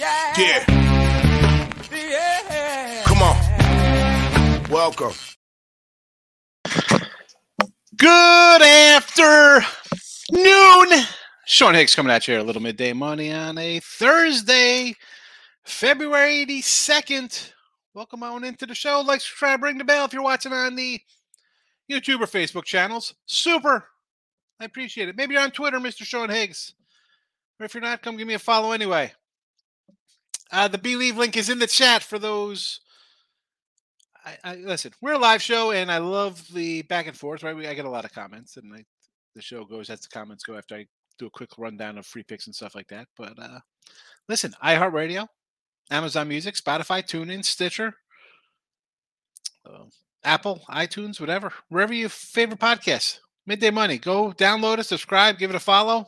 yeah. Yeah. Yeah. Come on. Welcome. Good afternoon. Sean Higgs coming at you here, a little midday money on a Thursday, February 82nd. Welcome on into the show. Like, subscribe, ring the bell if you're watching on the YouTube or Facebook channels. Super. I appreciate it. Maybe you're on Twitter, Mr. Sean Higgs. Or if you're not, come give me a follow anyway. Uh, the Believe link is in the chat for those. I, I listen. We're a live show, and I love the back and forth. Right, we, I get a lot of comments, and I, the show goes as the comments go after I do a quick rundown of free picks and stuff like that. But uh, listen, iHeartRadio, Amazon Music, Spotify, TuneIn, Stitcher, uh, Apple, iTunes, whatever, wherever your favorite podcast. Midday Money. Go download it, subscribe, give it a follow,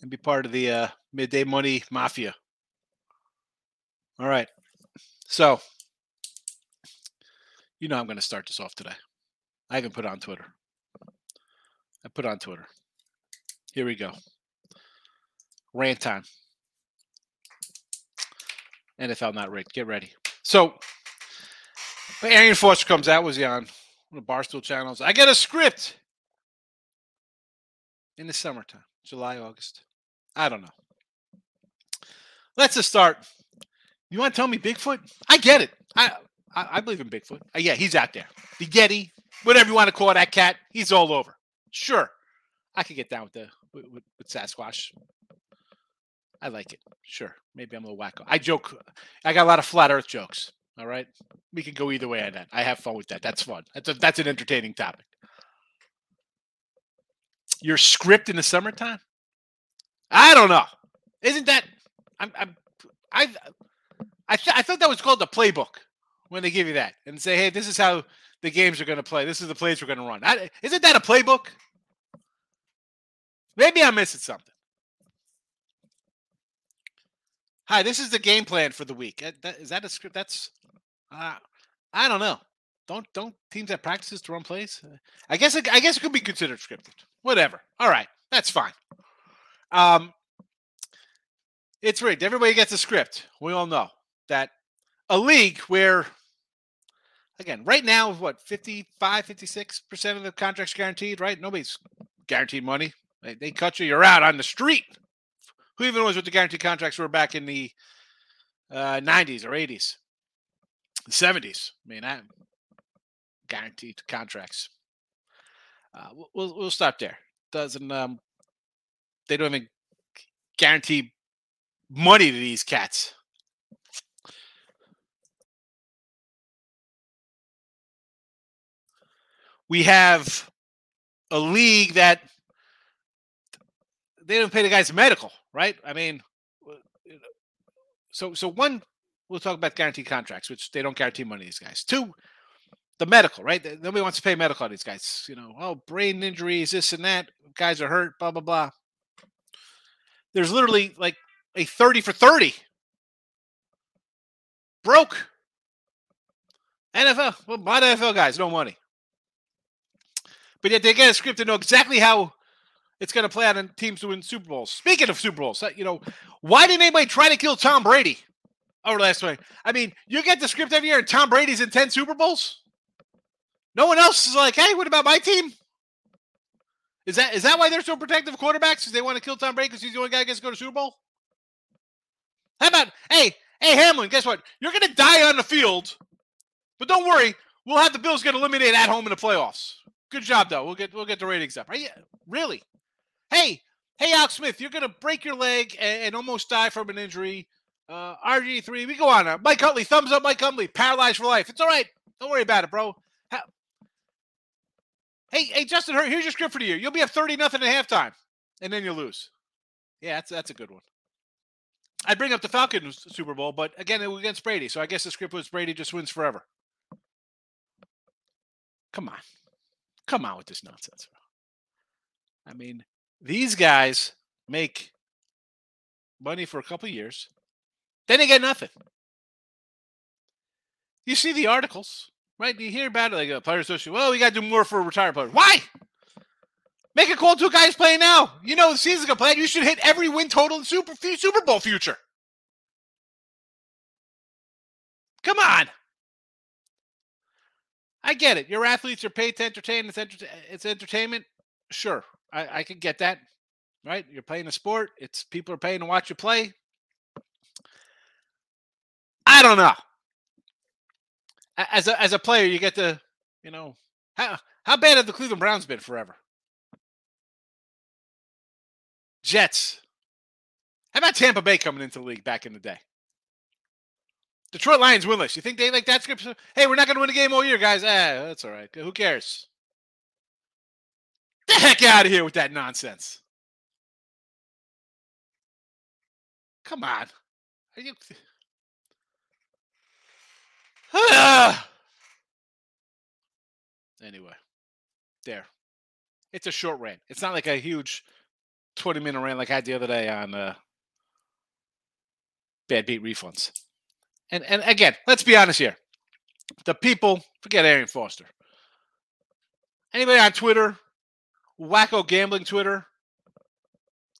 and be part of the uh, Midday Money Mafia. All right. So, you know I'm going to start this off today. I haven't put on Twitter. I put it on Twitter. Here we go. Rant time. NFL not rigged. Get ready. So, Arian Foster comes out, was he on the Barstool channels? I get a script in the summertime, July, August. I don't know. Let's just start. You want to tell me Bigfoot? I get it. I I, I believe in Bigfoot. Uh, yeah, he's out there. The Yeti, whatever you want to call that cat, he's all over. Sure, I could get down with the with, with, with Sasquatch. I like it. Sure, maybe I'm a little wacko. I joke. I got a lot of flat Earth jokes. All right, we can go either way on that. I have fun with that. That's fun. That's a, that's an entertaining topic. Your script in the summertime? I don't know. Isn't that? I'm. I'm I. I, th- I thought that was called the playbook when they give you that and say, "Hey, this is how the games are going to play. This is the plays we're going to run." I, isn't that a playbook? Maybe I'm missing something. Hi, this is the game plan for the week. Is that a script? That's uh, I don't know. Don't don't teams have practices to run plays? I guess it, I guess it could be considered scripted. Whatever. All right, that's fine. Um, it's rigged. Everybody gets a script. We all know that a league where again right now what 55 56% of the contracts guaranteed right? Nobody's guaranteed money. They, they cut you you're out on the street. Who even knows what the guaranteed contracts were back in the uh, 90s or 80s the 70s i mean I, guaranteed contracts. Uh, we'll- we'll, we'll stop there. Doesn't um they don't even guarantee money to these cats we have a league that they don't pay the guys medical, right? I mean, uh, know, so so one, we'll talk about guaranteed contracts, which they don't guarantee money to these guys. Two, the medical, right? Nobody wants to pay medical on these guys. You know, oh, brain injuries, this and that. Guys are hurt, blah blah blah. There's literally like a thirty for thirty. Broke. NFL, well, lot NFL guys, no money but yet they get a script to know exactly how it's going to play out in teams to win Super Bowls. Speaking of Super Bowls, uh, you know, why didn't anybody try to kill Tom Brady over last week? I mean, you get the script every year, and Tom Brady's in ten Super Bowls. No one else is like, hey, what about my team? Is that is that why they're so protective of quarterbacks? Because they want to kill Tom Brady because he's the only guy that gets to go to Super Bowl? How about hey, hey Hamlin? Guess what? You're going to die on the field, but don't worry, we'll have the Bills get eliminated at home in the playoffs. Good job, though. We'll get we'll get the ratings up. Are you really? Hey, hey, Alex Smith, you're gonna break your leg and, and almost die from an injury. Uh, RG three, we go on. Uh, Mike Utley, thumbs up, Mike Utley, paralyzed for life. It's all right. Don't worry about it, bro. Ha- hey, hey, Justin here's your script for the year. You'll be up thirty nothing at halftime, and then you lose. Yeah, that's that's a good one. I'd bring up the Falcons Super Bowl, but again, it was against Brady, so I guess the script was Brady just wins forever. Come on. Come on with this nonsense. I mean, these guys make money for a couple years, then they get nothing. You see the articles, right? You hear about it like oh, a player association. Well, we got to do more for retired players. Why? Make a call to a guy who's playing now. You know the season's gonna play. You should hit every win total in Super Super Bowl future. Come on. I get it. Your athletes are paid to entertain. It's, enter- it's entertainment. Sure, I, I can get that. Right? You're playing a sport. It's people are paying to watch you play. I don't know. As a as a player, you get to, you know, how how bad have the Cleveland Browns been forever? Jets. How about Tampa Bay coming into the league back in the day? Detroit Lions winless. You think they like that script? Hey, we're not going to win a game all year, guys. Ah, that's all right. Who cares? The heck out of here with that nonsense. Come on. Are you... anyway, there. It's a short rant. It's not like a huge 20 minute rant like I had the other day on uh, bad beat refunds. And and again, let's be honest here. The people, forget Arian Foster. Anybody on Twitter, wacko gambling Twitter?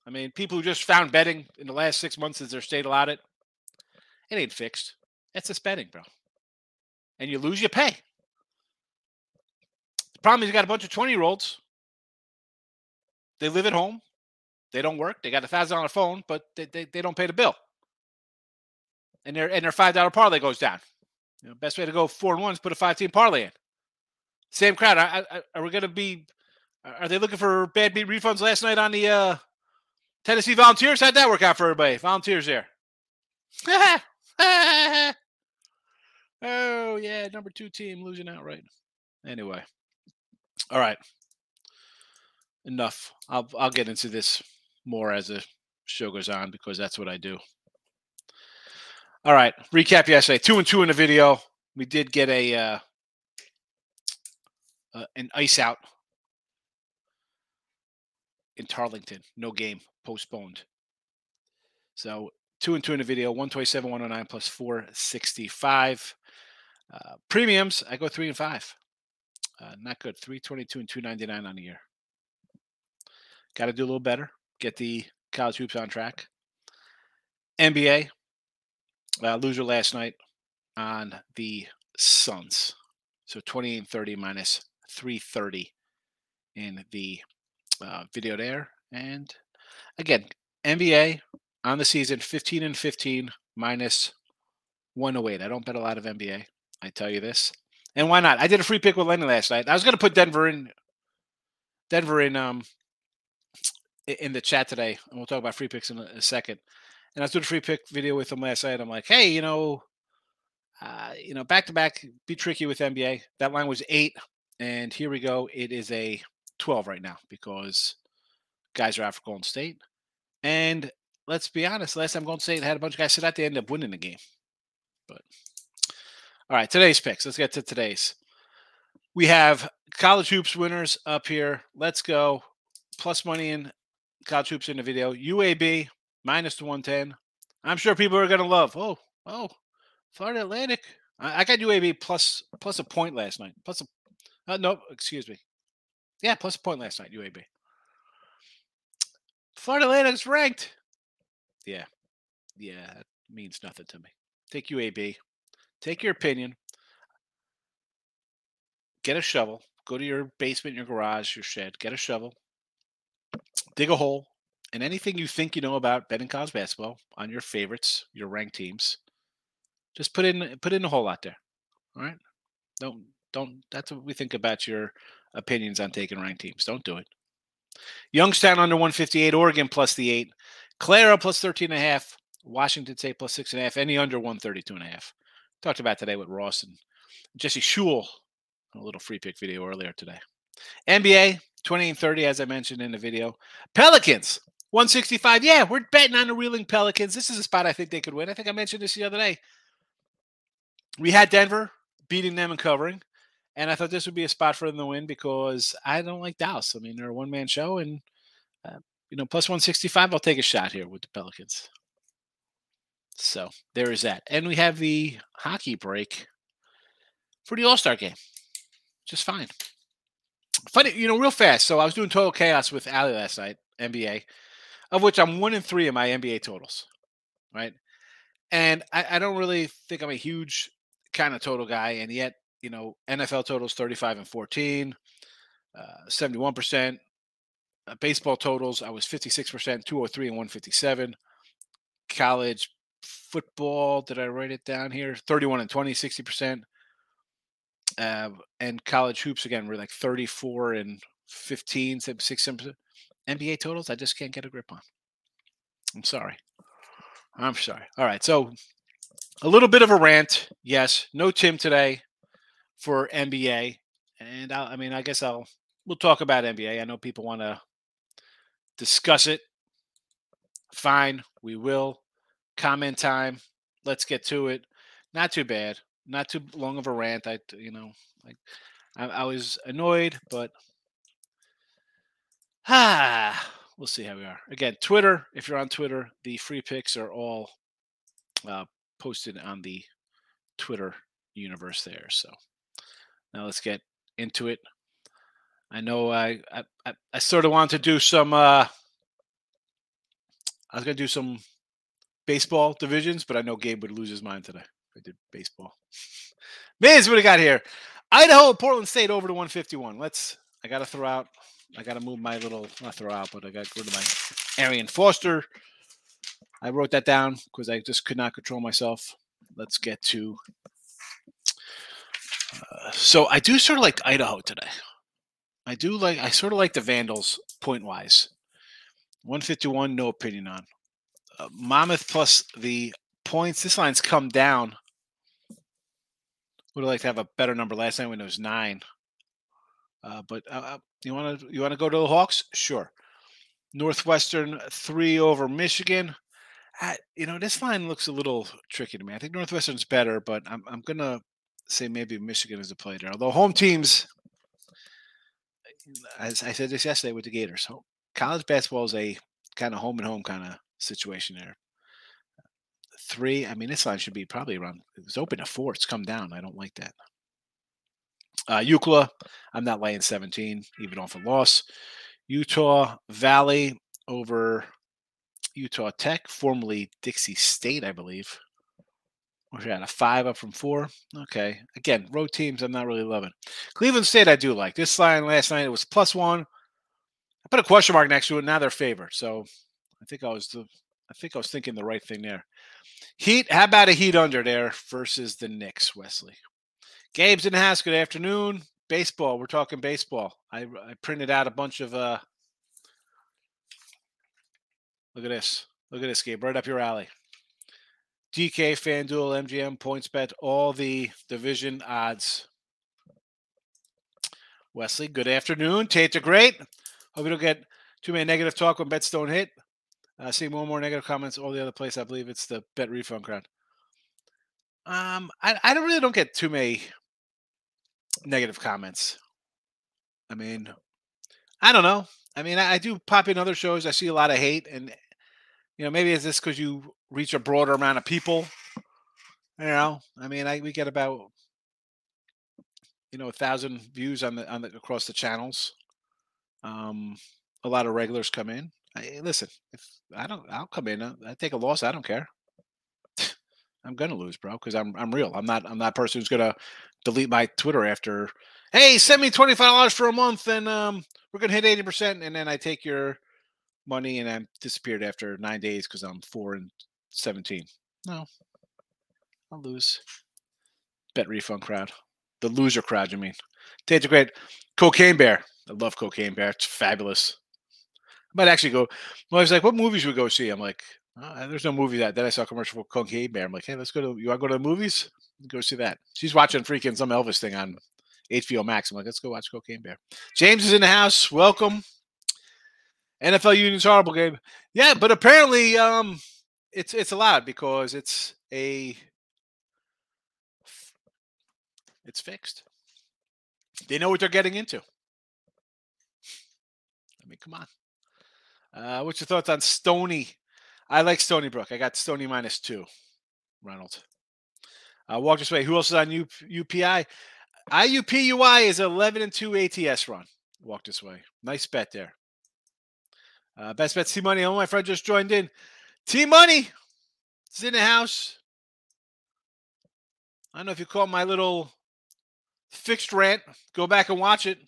I mean, people who just found betting in the last six months as their state allowed it. It ain't fixed. It's suspending, bro. And you lose, you pay. The problem is you got a bunch of 20 year olds. They live at home. They don't work. They got a thousand dollar phone, but they, they, they don't pay the bill. And their and their five dollar parlay goes down. You know, best way to go four and one is put a five team parlay in. Same crowd. I, I, are we going to be? Are they looking for bad beat refunds last night on the uh, Tennessee Volunteers? How'd that work out for everybody? Volunteers there. oh yeah, number two team losing outright. Anyway, all right. Enough. I'll I'll get into this more as the show goes on because that's what I do. All right, recap yesterday. Two and two in the video. We did get a uh, uh, an ice out in Tarlington. No game postponed. So two and two in the video. One twenty seven, one hundred oh nine plus four sixty five. Uh, premiums, I go three and five. Uh, not good. Three twenty two and two ninety nine on the year. Got to do a little better get the college hoops on track. NBA, uh, loser last night on the Suns. So 28 and 30 minus 330 in the uh, video there. And again, NBA on the season 15 and 15 minus 108. I don't bet a lot of NBA. I tell you this. And why not? I did a free pick with Lenny last night. I was going to put Denver in Denver in um in the chat today, and we'll talk about free picks in a, second. And I was doing a free pick video with him last night. I'm like, hey, you know, uh, you know, back to back, be tricky with NBA. That line was eight, and here we go. It is a 12 right now because guys are out for Golden State. And let's be honest, last time Golden State had a bunch of guys sit out, they ended up winning the game. But all right, today's picks. Let's get to today's. We have college hoops winners up here. Let's go. Plus money in college hoops in the video. UAB minus the 110. I'm sure people are going to love. Oh, oh, Florida Atlantic. I, I, got UAB plus plus a point last night. Plus a uh, no, excuse me. Yeah, plus a point last night. UAB. Florida Atlantic's ranked. Yeah, yeah, that means nothing to me. Take UAB. Take your opinion. Get a shovel. Go to your basement, your garage, your shed. Get a shovel dig a hole, and anything you think you know about betting college basketball on your favorites, your ranked teams, just put in put in a hole out there. All right. Don't don't that's what we think about your opinions on taking ranked teams. Don't do it. Youngstown under 158, Oregon plus the eight, Clara plus 13 and a half, Washington State plus six and a half, any under 132 and a half. Talked about today with Ross and Jesse Shule, a little free pick video earlier today. NBA, 20 and 30, as I mentioned in the video. Pelicans, 165. Yeah, we're betting on the reeling Pelicans. This is a spot I think they could win. I think I mentioned this the other day. We had Denver beating them and covering, and I thought this would be a spot for them to win because I don't like Dallas. I mean, they're a one man show, and, uh, you know, plus 165, I'll take a shot here with the Pelicans. So there is that. And we have the hockey break for the All Star game. Just fine. Funny, you know, real fast. So I was doing total chaos with Ali last night, NBA, of which I'm one in three in my NBA totals, right? And I, I don't really think I'm a huge kind of total guy, and yet, you know, NFL totals 35 and 14, uh, 71%. Uh, baseball totals, I was 56%, 203 and 157. College football, did I write it down here? 31 and 20, 60%. Uh, and college hoops again were like 34 and 15, 6 NBA totals. I just can't get a grip on. I'm sorry. I'm sorry. All right. So a little bit of a rant. Yes. No Tim today for NBA. And I, I mean, I guess I'll, we'll talk about NBA. I know people want to discuss it. Fine. We will. Comment time. Let's get to it. Not too bad not too long of a rant. I, you know, like I, I was annoyed, but ah, we'll see how we are. Again, Twitter. If you're on Twitter, the free picks are all uh, posted on the Twitter universe there. So now let's get into it. I know I I, I, I sort of want to do some. Uh, I was gonna do some baseball divisions, but I know Gabe would lose his mind today. I did baseball. Miz, what do we got here? Idaho, Portland State over to 151. Let's. I got to throw out. I got to move my little. Not throw out, but I got go to my Arian Foster. I wrote that down because I just could not control myself. Let's get to. Uh, so I do sort of like Idaho today. I do like. I sort of like the Vandals point wise. 151, no opinion on. Uh, Monmouth plus the points. This line's come down would have liked to have a better number last night when it was nine. Uh, but uh, uh you want to you want to go to the Hawks? Sure. Northwestern three over Michigan. I, you know this line looks a little tricky to me. I think Northwestern's better, but I'm I'm gonna say maybe Michigan is a play there. Although home teams, as I said this yesterday with the Gators, college basketball is a kind of home and home kind of situation there three. I mean, this line should be probably around. It was open to four. It's come down. I don't like that. Uh, UCLA, I'm not laying 17, even off a loss. Utah Valley over Utah Tech, formerly Dixie State, I believe. We're at a five up from four. Okay. Again, road teams, I'm not really loving. Cleveland State, I do like. This line last night, it was plus one. I put a question mark next to it. Now they're favored. So I think I was the, I think I was thinking the right thing there. Heat, how about a Heat under there versus the Knicks, Wesley? Gabe's in the house. Good afternoon. Baseball. We're talking baseball. I, I printed out a bunch of. uh Look at this. Look at this, Gabe. Right up your alley. DK, FanDuel, MGM, PointsBet, all the division odds. Wesley, good afternoon. Tate, great. Hope you don't get too many negative talk when bets don't hit. Uh, see more and more negative comments all the other place. I believe it's the bet refund crowd. Um, I, I don't really don't get too many negative comments. I mean, I don't know. I mean, I, I do pop in other shows. I see a lot of hate, and you know, maybe it's just because you reach a broader amount of people. You know, I mean, I we get about you know a thousand views on the on the across the channels. Um, a lot of regulars come in. I, listen, if I don't, I'll come in. Uh, I take a loss. I don't care. I'm gonna lose, bro, because I'm I'm real. I'm not I'm that person who's gonna delete my Twitter after. Hey, send me twenty five dollars for a month, and um, we're gonna hit eighty percent, and then I take your money and I'm disappeared after nine days because I'm four and seventeen. No, I'll lose. Bet refund crowd, the loser crowd. You mean? Tate's a great cocaine bear. I love cocaine bear. It's fabulous might actually go. My wife's like, "What movies should we go see?" I'm like, oh, "There's no movie that." Then I saw a commercial for Cocaine Bear. I'm like, "Hey, let's go to. You want to go to the movies? Go see that." She's watching freaking some Elvis thing on HBO Max. I'm like, "Let's go watch Cocaine Bear." James is in the house. Welcome. NFL Union's horrible game. Yeah, but apparently, um, it's it's allowed because it's a it's fixed. They know what they're getting into. I mean, come on. Uh, what's your thoughts on Stony? I like Stony Brook. I got Stony minus two. Ronald. Uh, walk this way. Who else is on U- UPI? IUPUI is 11 and 2 ATS run. Walk this way. Nice bet there. Uh, best bet T Money. Oh, my friend just joined in. T Money is in the house. I don't know if you caught my little fixed rant. Go back and watch it.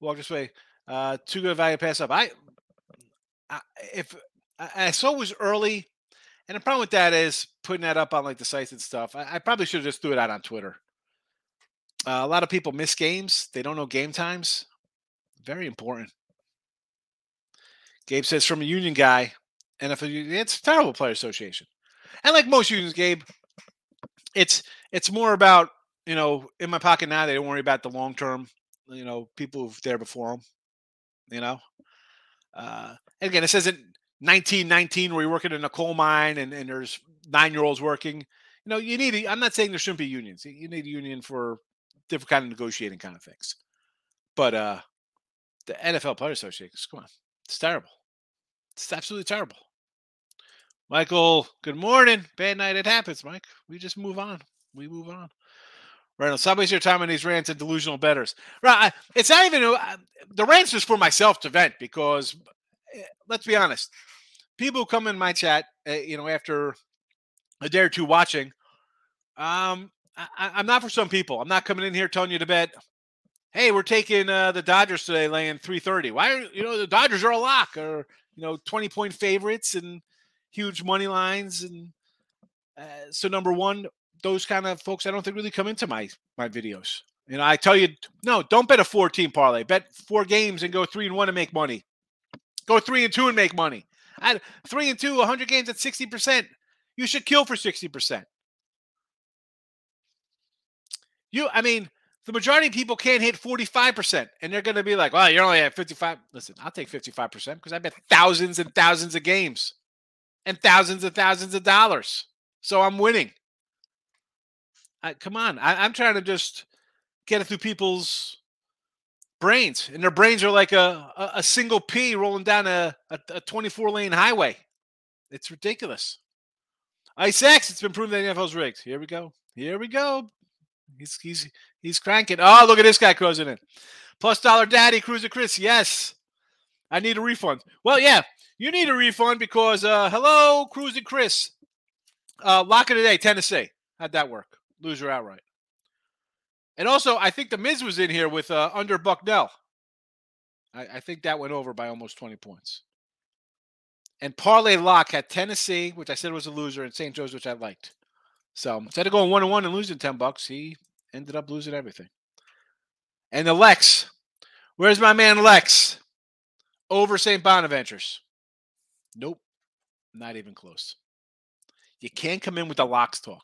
Walk this way. Uh, too good value pass up. I, I if I, I saw it was early, and the problem with that is putting that up on like the sites and stuff. I, I probably should have just threw it out on Twitter. Uh, a lot of people miss games. They don't know game times. Very important. Gabe says from a union guy, and NFL, it's a terrible player association. And like most unions, Gabe, it's it's more about you know in my pocket now. They don't worry about the long term. You know, people who've there before them. You know, uh, again, it says in 1919 where you're working in a coal mine and, and there's nine year olds working. You know, you need. I'm not saying there shouldn't be unions. You need a union for different kind of negotiating kind of things. But uh the NFL Players Association, come on, it's terrible. It's absolutely terrible. Michael, good morning. Bad night. It happens, Mike. We just move on. We move on. Right. on. Stop wasting your time on these rants and delusional betters. Right. It's not even uh, the rants is for myself to vent because eh, let's be honest. People who come in my chat, uh, you know, after a day or two watching, um, I, am not for some people. I'm not coming in here telling you to bet. Hey, we're taking uh, the Dodgers today, laying 330. Why are you know the Dodgers are a lock, or you know 20 point favorites and huge money lines, and uh, so number one, those kind of folks I don't think really come into my my videos. You know, I tell you, no, don't bet a four team parlay. Bet four games and go three and one and make money. Go three and two and make money. At three and two, 100 games at 60%. You should kill for 60%. You, I mean, the majority of people can't hit 45%, and they're going to be like, well, you're only at 55. Listen, I'll take 55% because I bet thousands and thousands of games and thousands and thousands of dollars. So I'm winning. I, come on. I, am trying to just get it through people's brains, and their brains are like a, a, a single P rolling down a, a, a 24 lane highway. It's ridiculous. Ice X, it's been proven that NFL's rigged. Here we go. Here we go. He's he's he's cranking. Oh, look at this guy cruising in. Plus dollar daddy, Cruiser Chris. Yes. I need a refund. Well, yeah, you need a refund because uh hello, cruising Chris. Uh lock of the day, Tennessee. How'd that work? Loser outright. And also, I think the Miz was in here with uh under Bucknell. I, I think that went over by almost 20 points. And Parlay Lock had Tennessee, which I said was a loser, and St. Joe's, which I liked. So instead of going one and one and losing 10 bucks, he ended up losing everything. And the Lex, where's my man Lex? Over St. Bonaventures. Nope, not even close. You can't come in with the locks talk.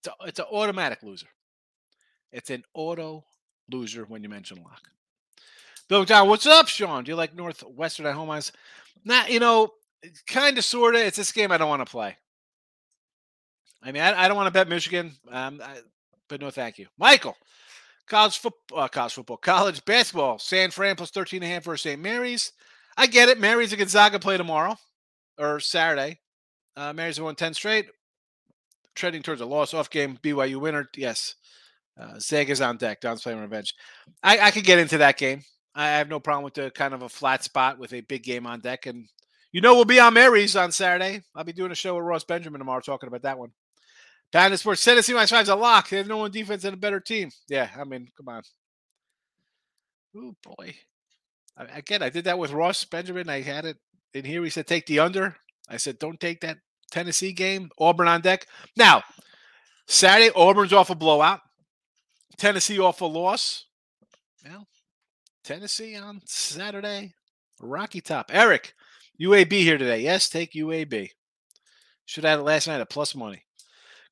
It's, a, it's an automatic loser. It's an auto loser when you mention lock. Bill McDonald, what's up, Sean? Do you like Northwestern at home? Eyes? Not, you know, kind of, sort of. It's this game I don't want to play. I mean, I, I don't want to bet Michigan, um, I, but no, thank you. Michael, college football, uh, college football, college basketball, San Fran plus 13 and a half versus St. Mary's. I get it. Mary's and Gonzaga play tomorrow or Saturday. Uh, Mary's won 10 straight, treading towards a loss off game. BYU winner. Yes. Uh, Zaga's on deck. Don's playing revenge. I, I could get into that game. I have no problem with the kind of a flat spot with a big game on deck. And you know, we'll be on Mary's on Saturday. I'll be doing a show with Ross Benjamin tomorrow talking about that one. Diamond Sports Tennessee minus five is a lock. They have no one defense and a better team. Yeah, I mean, come on. Oh boy. I, again, I did that with Ross Benjamin. I had it in here. He said take the under. I said don't take that Tennessee game. Auburn on deck. Now, Saturday, Auburn's off a blowout. Tennessee off a loss. Well, Tennessee on Saturday. Rocky top. Eric, UAB here today. Yes, take UAB. Should have had it last night at plus money.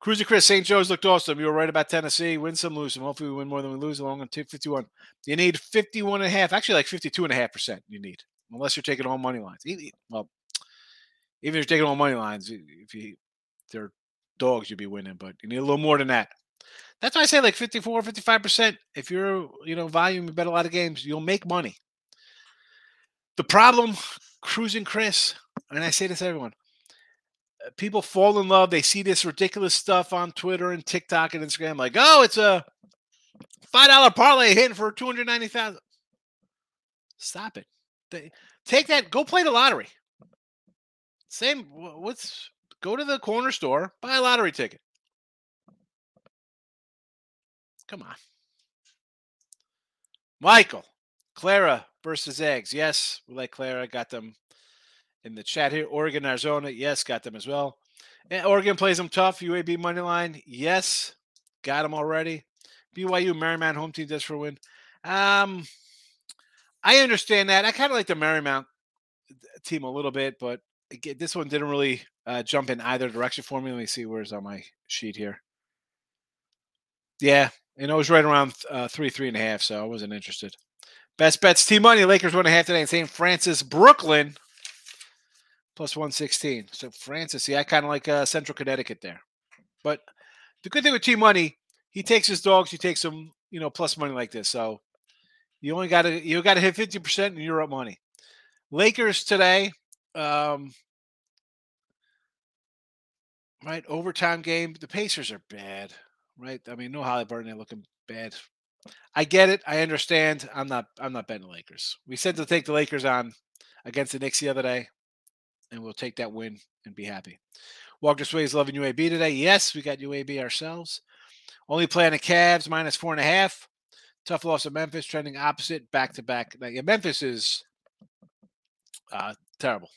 Cruiser Chris, St. Joe's looked awesome. You were right about Tennessee. Win some, lose some. Hopefully, we win more than we lose along on 51. You need 51 and a half, actually, like 52 and a half percent. You need, unless you're taking all money lines. Well, even if you're taking all money lines, if you they're dogs, you'd be winning, but you need a little more than that. That's why I say like 54, 55%. If you're, you know, volume, you bet a lot of games, you'll make money. The problem, cruising Chris, and I say this to everyone, uh, people fall in love. They see this ridiculous stuff on Twitter and TikTok and Instagram, like, oh, it's a Five dollar parlay hitting for two hundred ninety thousand. Stop it. They- Take that. Go play the lottery. Same. What's go to the corner store, buy a lottery ticket. Come on, Michael, Clara versus Eggs. Yes, we like Clara. Got them in the chat here. Oregon, Arizona. Yes, got them as well. And Oregon plays them tough. UAB money line. Yes, got them already. BYU Marymount home team just for a win. Um, I understand that. I kind of like the Marymount team a little bit, but again, this one didn't really uh, jump in either direction for me. Let me see where's on my sheet here. Yeah, and it was right around uh, three, three and a half, so I wasn't interested. Best bets, T money. Lakers one and a half today in St. Francis, Brooklyn, plus one sixteen. So Francis, see, I kind of like uh, Central Connecticut there. But the good thing with T money, he takes his dogs, he takes them, you know, plus money like this. So you only got to you got to hit fifty percent, and you're up money. Lakers today, um, right? Overtime game. The Pacers are bad, right? I mean, no Haliburton, they're looking bad. I get it. I understand. I'm not. I'm not betting the Lakers. We said to take the Lakers on against the Knicks the other day, and we'll take that win and be happy. Walker Sway's loving UAB today. Yes, we got UAB ourselves. Only playing the Cavs minus four and a half. Tough loss of Memphis, trending opposite back to back. Memphis is uh, terrible.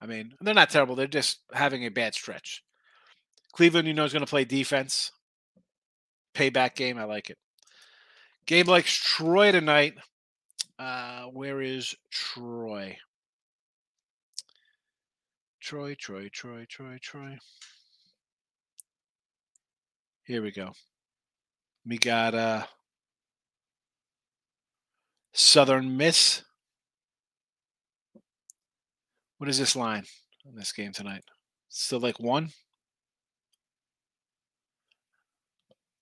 I mean, they're not terrible. They're just having a bad stretch. Cleveland, you know, is going to play defense. Payback game. I like it. Game like Troy tonight. Uh, where is Troy? Troy, Troy, Troy, Troy, Troy. Here we go. We got uh Southern Miss. What is this line in this game tonight? Still like one?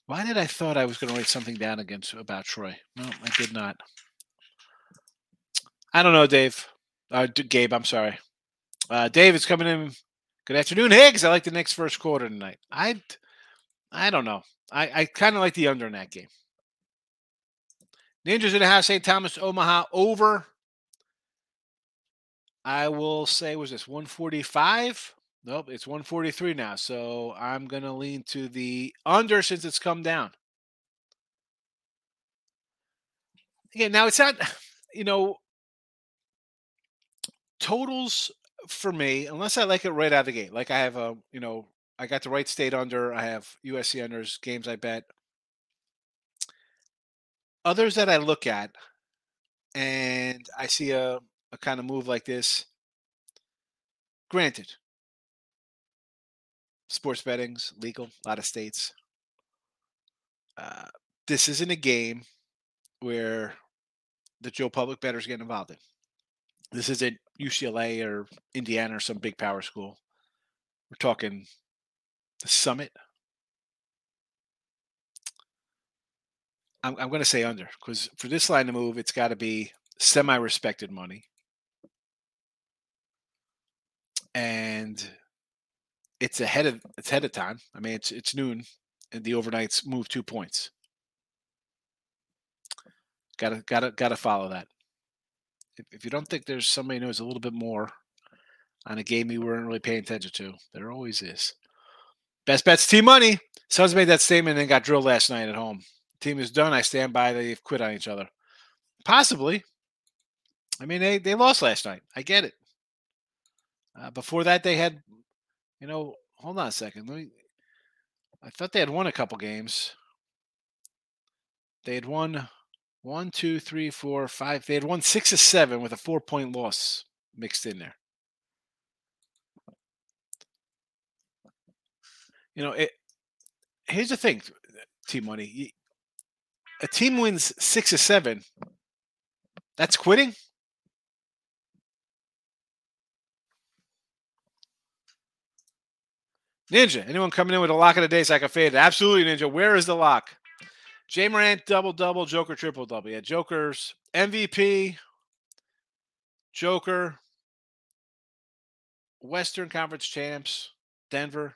Why did I thought I was going to write something down against about Troy? No, I did not. I don't know, Dave. Uh, Gabe, I'm sorry. Uh, Dave is coming in. Good afternoon, Higgs. I like the Knicks first quarter tonight. I, I don't know. I, I kind of like the under in that game. Ninjas in the house. St. Thomas, Omaha over. I will say, was this 145? Nope, it's 143 now. So I'm going to lean to the under since it's come down. Again, now it's not, you know, totals for me, unless I like it right out of the gate. Like I have a, you know, I got the Wright State under, I have USC unders, games I bet. Others that I look at and I see a, a kind of move like this. Granted, sports betting's legal, a lot of states. Uh, this isn't a game where the Joe Public bettors get involved in. This isn't UCLA or Indiana or some big power school. We're talking the Summit. I'm, I'm going to say under because for this line to move, it's got to be semi-respected money, and it's ahead of it's ahead of time. I mean, it's it's noon, and the overnights move two points. Got to got to got to follow that. If, if you don't think there's somebody who knows a little bit more on a game you weren't really paying attention to, there always is. Best bets, team money. Suns made that statement and got drilled last night at home. Team is done. I stand by. They've quit on each other. Possibly. I mean, they they lost last night. I get it. Uh, before that, they had, you know, hold on a second. Let me. I thought they had won a couple games. They had won one, two, three, four, five. They had won six or seven with a four point loss mixed in there. You know, it. Here's the thing, Team Money. A team wins six or seven. That's quitting. Ninja, anyone coming in with a lock of the day so I can fade it? Absolutely, Ninja. Where is the lock? Ja Morant double double, Joker triple double. Yeah, Joker's MVP, Joker, Western Conference champs, Denver.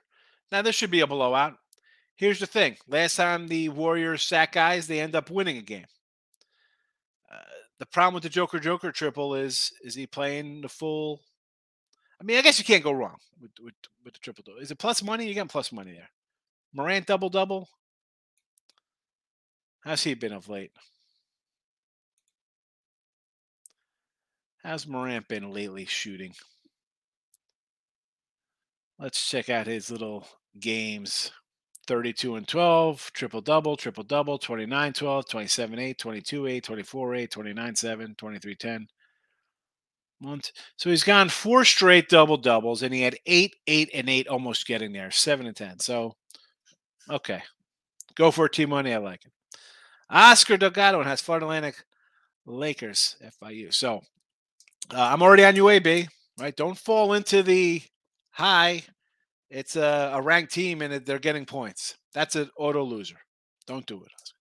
Now this should be a blowout. Here's the thing: last time the Warriors sat guys, they end up winning a game. Uh, the problem with the Joker Joker triple is is he playing the full? I mean, I guess you can't go wrong with with, with the triple double. Is it plus money? You got plus money there. Morant double double. How's he been of late? How's Morant been lately shooting? Let's check out his little games. 32 and 12, triple double, triple double, 29 12, 27 8, 22 8, 24 8, 29 7, 23 10. So he's gone four straight double doubles, and he had eight, eight, and eight, almost getting there, seven and ten. So, okay, go for team money. I like it. Oscar Delgado has Florida Atlantic Lakers FIU. So uh, I'm already on UAB, right? Don't fall into the high. It's a, a ranked team and they're getting points. That's an auto loser. Don't do it.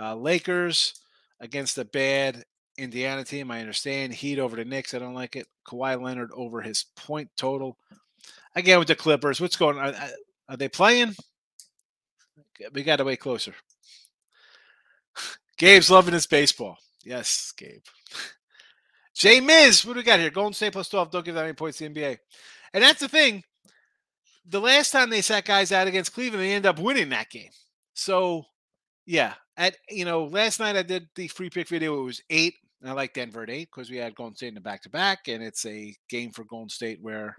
Uh, Lakers against a bad Indiana team. I understand. Heat over the Knicks. I don't like it. Kawhi Leonard over his point total. Again with the Clippers. What's going on? Are, they playing? We got to wait closer. Gabe's loving his baseball. Yes, Gabe. Jay Miz, what do we got here? Golden State plus 12. Don't give that many points to the NBA. And that's the thing. The last time they sat guys out against Cleveland, they end up winning that game. So, yeah. At you know, last night I did the free pick video. It was eight. And I like Denver at eight because we had Golden State in the back to back, and it's a game for Golden State where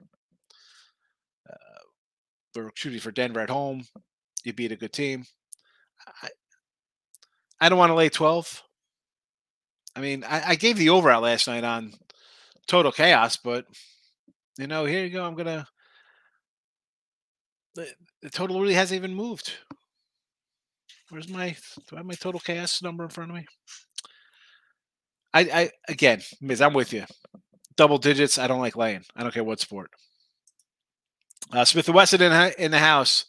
uh, we're shooting for Denver at home. You beat a good team. I, I don't want to lay 12. I mean, I, I gave the over out last night on total chaos, but you know, here you go. I'm gonna. The, the total really hasn't even moved. Where's my? Do I have my total chaos number in front of me? I, I again, Miz, I'm with you. Double digits. I don't like laying. I don't care what sport. Uh, Smith and Wesson in, in the house.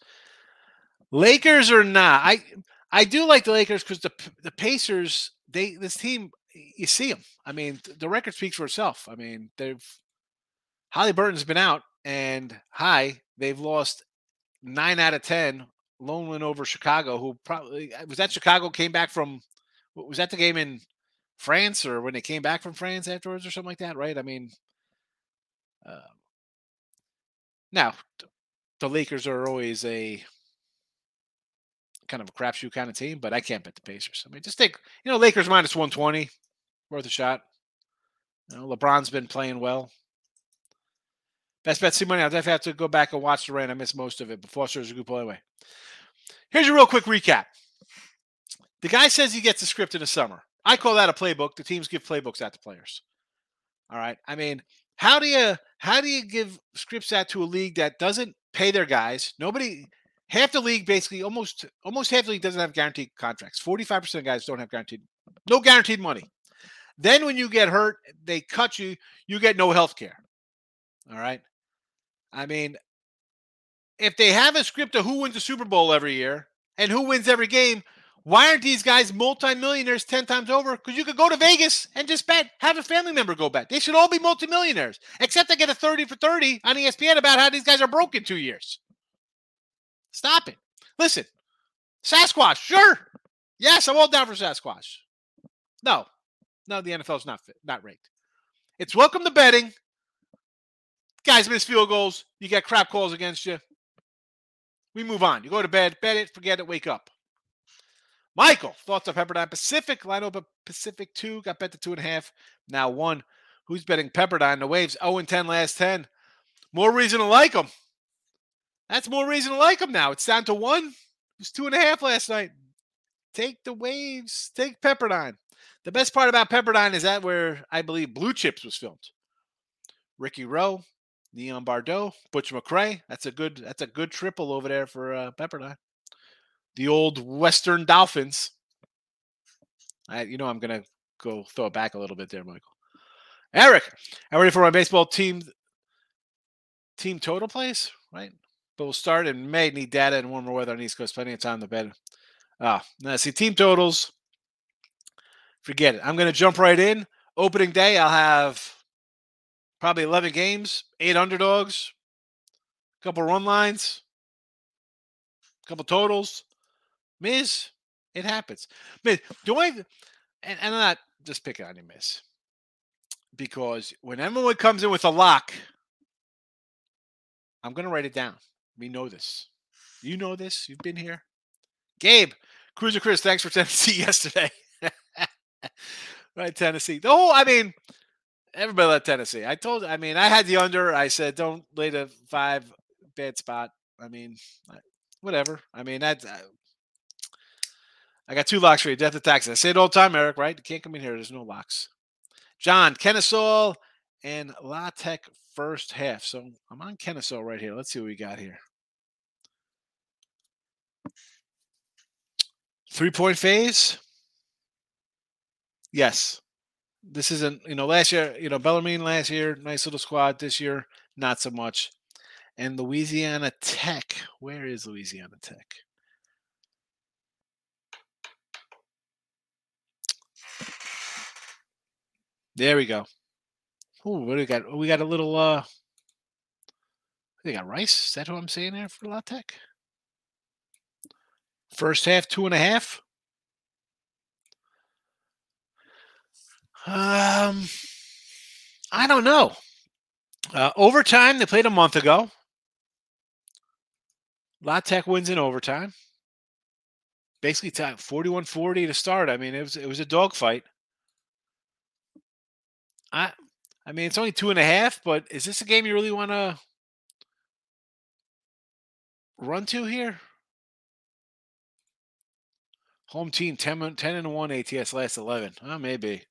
Lakers or not? I I do like the Lakers because the the Pacers, they this team, you see them. I mean, the record speaks for itself. I mean, they've Haliburton's been out, and hi, they've lost nine out of ten. Lone win over Chicago, who probably was that Chicago came back from. Was that the game in France or when they came back from France afterwards or something like that? Right? I mean, uh, now the Lakers are always a kind of a crapshoot kind of team, but I can't bet the Pacers. I mean, just take you know Lakers minus one twenty, worth a shot. You know, LeBron's been playing well. Best bet, see money. I'll definitely have to go back and watch the rain. I missed most of it, but Foster's a good play anyway. Here's a real quick recap. The guy says he gets a script in the summer. I call that a playbook. The teams give playbooks out to players. All right. I mean, how do you how do you give scripts out to a league that doesn't pay their guys? Nobody half the league basically almost almost half the league doesn't have guaranteed contracts. 45% of guys don't have guaranteed no guaranteed money. Then when you get hurt, they cut you, you get no health care. All right. I mean, if they have a script of who wins the Super Bowl every year and who wins every game, why aren't these guys multimillionaires 10 times over? Because you could go to Vegas and just bet, have a family member go bet. They should all be multimillionaires, except they get a 30 for 30 on ESPN about how these guys are broke in two years. Stop it. Listen, Sasquatch, sure. Yes, I'm all down for Sasquatch. No, no, the NFL's not fit, not rigged. It's welcome to betting. Guys miss field goals. You get crap calls against you. We move on. You go to bed, bet it, forget it, wake up. Michael, thoughts on Pepperdine Pacific? Line up Pacific two, got bet to two and a half. Now one. Who's betting Pepperdine? The Waves 0 and 10 last 10. More reason to like them. That's more reason to like them now. It's down to one. It was two and a half last night. Take the Waves. Take Pepperdine. The best part about Pepperdine is that where I believe Blue Chips was filmed. Ricky Roe, Neon Boudeaux, Butch McRae. That's a good. That's a good triple over there for uh, Pepperdine. The old Western Dolphins. I, you know, I'm gonna go throw it back a little bit there, Michael. Eric, I'm ready for my baseball team. Team total plays, right? But we'll start in May. Need data and warmer weather on East Coast. Plenty of time to bed. Ah, now see team totals. Forget it. I'm going to jump right in. Opening day, I'll have probably 11 games, eight underdogs, a couple run lines, a couple totals. Miz, it happens. Miz, do I? And, and I'm not just picking on you, Miz, because when everyone comes in with a lock, I'm gonna write it down. We know this. You know this. You've been here. Gabe, Cruiser Chris, thanks for Tennessee yesterday. right, Tennessee. The whole, I mean, everybody let Tennessee. I told, I mean, I had the under. I said, don't lay the five bad spot. I mean, whatever. I mean, that. Uh, I, got two locks for you. Death of taxes. I say it all the time, Eric. Right? You can't come in here. There's no locks. John Kennesaw and La Tech first half. So I'm on Kennesaw right here. Let's see what we got here. Three point phase. Yes. This isn't, you know, last year, you know, Bellarmine last year, nice little squad. This year, not so much. And Louisiana Tech. Where is Louisiana Tech? There we go. Oh, what do we got? We got a little uh they got Rice. Is that who I'm saying there for La? First half, two and a half. Um, I don't know. Uh, overtime, they played a month ago. La wins in overtime. Basically, time 41-40 to start. I mean, it was it was a dogfight. I I mean, it's only two and a half, but is this a game you really want to run to here? Home team 10, 10 and 1 ATS last 11. Oh, maybe.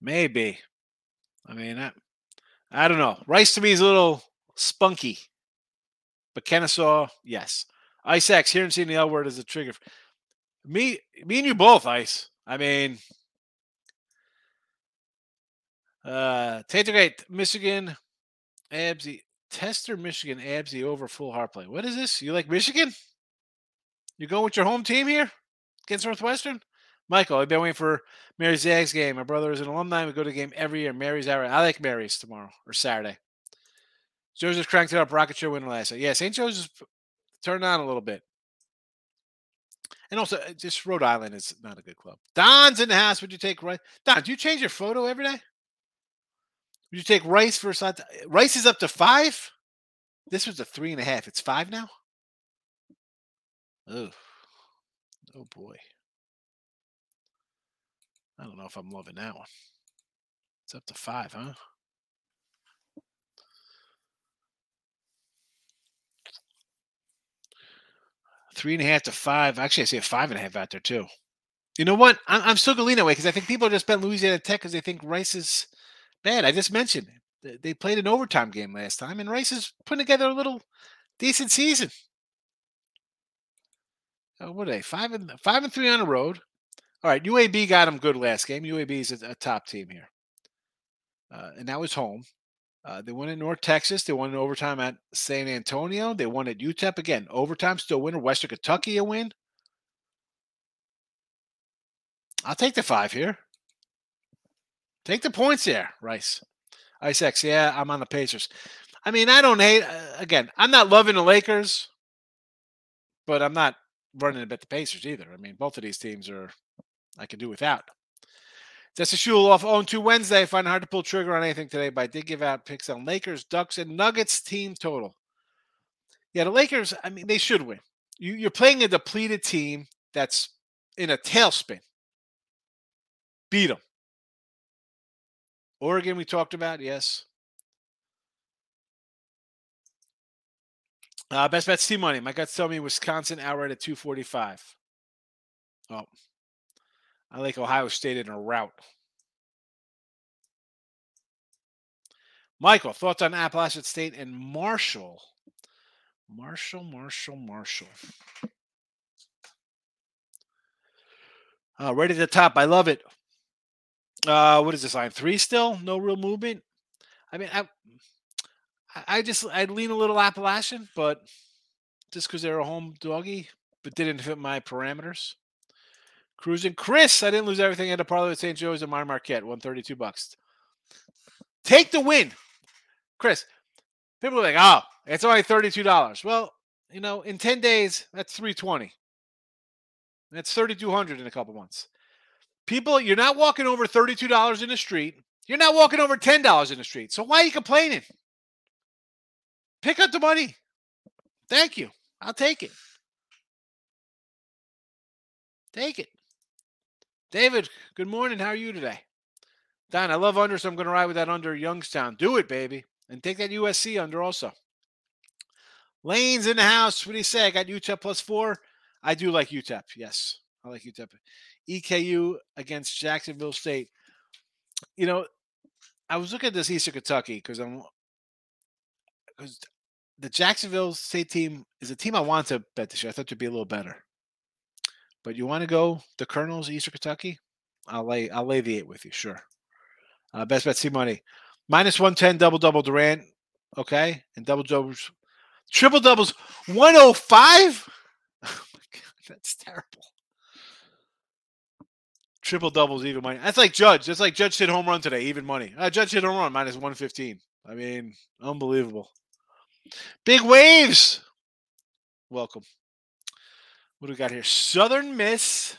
Maybe. I mean, I, I don't know. Rice to me is a little spunky. But Kennesaw, yes. Ice X here and seeing the L word as a trigger. Me, me and you both, Ice. I mean, uh, Tater Michigan, Absy, Tester, Michigan, Absy over full heart play. What is this? You like Michigan? You going with your home team here against Northwestern? Michael, I've been waiting for Mary Zag's game. My brother is an alumni. We go to the game every year. Mary's out. I like Mary's tomorrow or Saturday. Joseph cranked it up. Rocket Show winner last night. Yeah, St. Joseph turned on a little bit. And also, uh, just Rhode Island is not a good club. Don's in the house. Would you take Rice? Don, do you change your photo every day? Would you take Rice for Santa? Rice is up to five. This was a three and a half. It's five now. Oh, oh boy. I don't know if I'm loving that one. It's up to five, huh? Three and a half to five. Actually, I see a five and a half out there too. You know what? I'm, still going to lean that way because I think people are just bet Louisiana Tech because they think Rice is bad. I just mentioned they played an overtime game last time, and Rice is putting together a little decent season. Oh, what are they? Five and five and three on the road. All right, UAB got them good last game. UAB is a, a top team here, uh, and that was home. Uh, they won in North Texas. They won in overtime at San Antonio. They won at UTEP again. Overtime, still winner. Western Kentucky a win. I'll take the five here. Take the points there, Rice. Ice X, yeah, I'm on the Pacers. I mean, I don't hate. Uh, again, I'm not loving the Lakers, but I'm not running to bet the Pacers either. I mean, both of these teams are I can do without. That's a Shul off 0 2 Wednesday. I find it hard to pull trigger on anything today, but I did give out picks on Lakers, Ducks, and Nuggets team total. Yeah, the Lakers, I mean, they should win. You, you're playing a depleted team that's in a tailspin. Beat them. Oregon, we talked about, yes. Uh, best bets team money. My guts tell me Wisconsin outright at 245. Oh, I like Ohio State in a rout. Michael, thoughts on Appalachian State and Marshall? Marshall, Marshall, Marshall. Uh, right at the top. I love it. Uh, what is this line? Three still? No real movement. I mean, I, I just I'd lean a little Appalachian, but just because they're a home doggy, but didn't fit my parameters. Cruising Chris, I didn't lose everything at a parlay with St. Joe's and my Marquette, 132 bucks. Take the win. Chris, people are like, oh, it's only $32. Well, you know, in 10 days, that's 320. That's 3200 in a couple months. People, you're not walking over $32 in the street. You're not walking over $10 in the street. So why are you complaining? Pick up the money. Thank you. I'll take it. Take it. David, good morning. How are you today? Don, I love under, so I'm going to ride with that under Youngstown. Do it, baby. And take that USC under also. Lane's in the house. What do you say? I got UTEP plus four. I do like UTEP. Yes, I like UTEP. EKU against Jacksonville State. You know, I was looking at this Eastern Kentucky because I'm because the Jacksonville State team is a team I want to bet this year. I thought it'd be a little better. But you want to go the Colonels, Eastern Kentucky? I'll lay I'll lay the eight with you, sure. Uh, best bet see money. Minus 110 double double Durant. Okay. And double doubles triple doubles 105. Oh my god, that's terrible. Triple doubles, even money. That's like Judge. That's like Judge hit home run today, even money. Uh, Judge hit home run minus 115. I mean, unbelievable. Big waves. Welcome. What do we got here? Southern Miss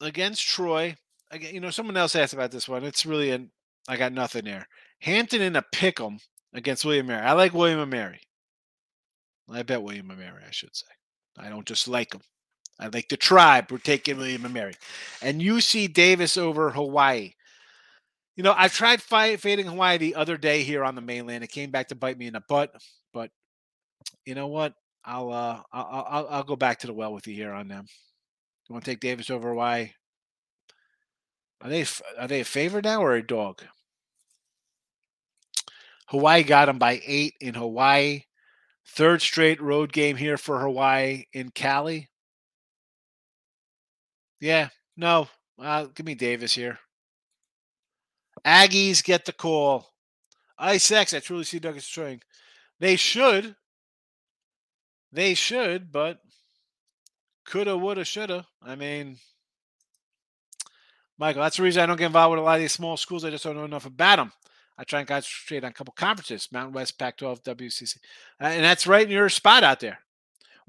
against Troy. Again, you know, someone else asked about this one. It's really an I got nothing there. Hampton in a pick 'em against William Mary. I like William and Mary. I bet William and Mary, I should say. I don't just like them. I like the tribe. We're taking William and Mary. And UC Davis over Hawaii. You know, I've tried fight, fading Hawaii the other day here on the mainland. It came back to bite me in the butt. But you know what? I'll uh I'll I'll, I'll go back to the well with you here on them. You want to take Davis over Hawaii? Are they are they a favorite now or a dog? Hawaii got them by eight in Hawaii. Third straight road game here for Hawaii in Cali. Yeah, no, uh, give me Davis here. Aggies get the call. Ice X, I truly see Douglas string. They should. They should, but coulda, woulda, shoulda. I mean, Michael, that's the reason I don't get involved with a lot of these small schools. I just don't know enough about them. I try and concentrate on a couple conferences, Mountain West, Pac-12, WCC, uh, and that's right in your spot out there.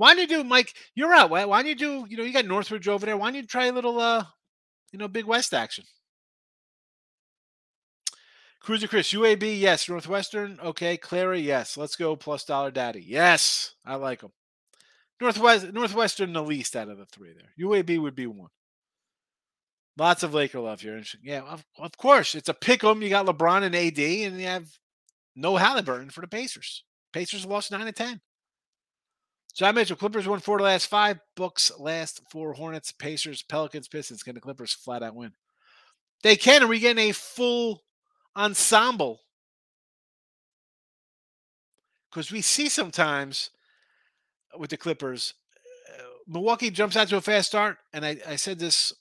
Why don't you do, Mike? You're out. Why, why don't you do? You know, you got Northridge over there. Why don't you try a little, uh, you know, Big West action? Cruiser Chris, UAB, yes. Northwestern, okay. Clara, yes. Let's go plus dollar daddy. Yes, I like them. Northwest Northwestern the least out of the three there. UAB would be one. Lots of Laker love here. Yeah, of, of course. It's a pick 'em. You got LeBron and AD, and you have no Haliburton for the Pacers. Pacers lost 9 to 10. So I mentioned Clippers won four to last five. Bucks last four. Hornets, Pacers, Pelicans, Pistons. Can the Clippers flat out win? They can. Are we getting a full ensemble? Because we see sometimes with the Clippers, uh, Milwaukee jumps out to a fast start, and I, I said this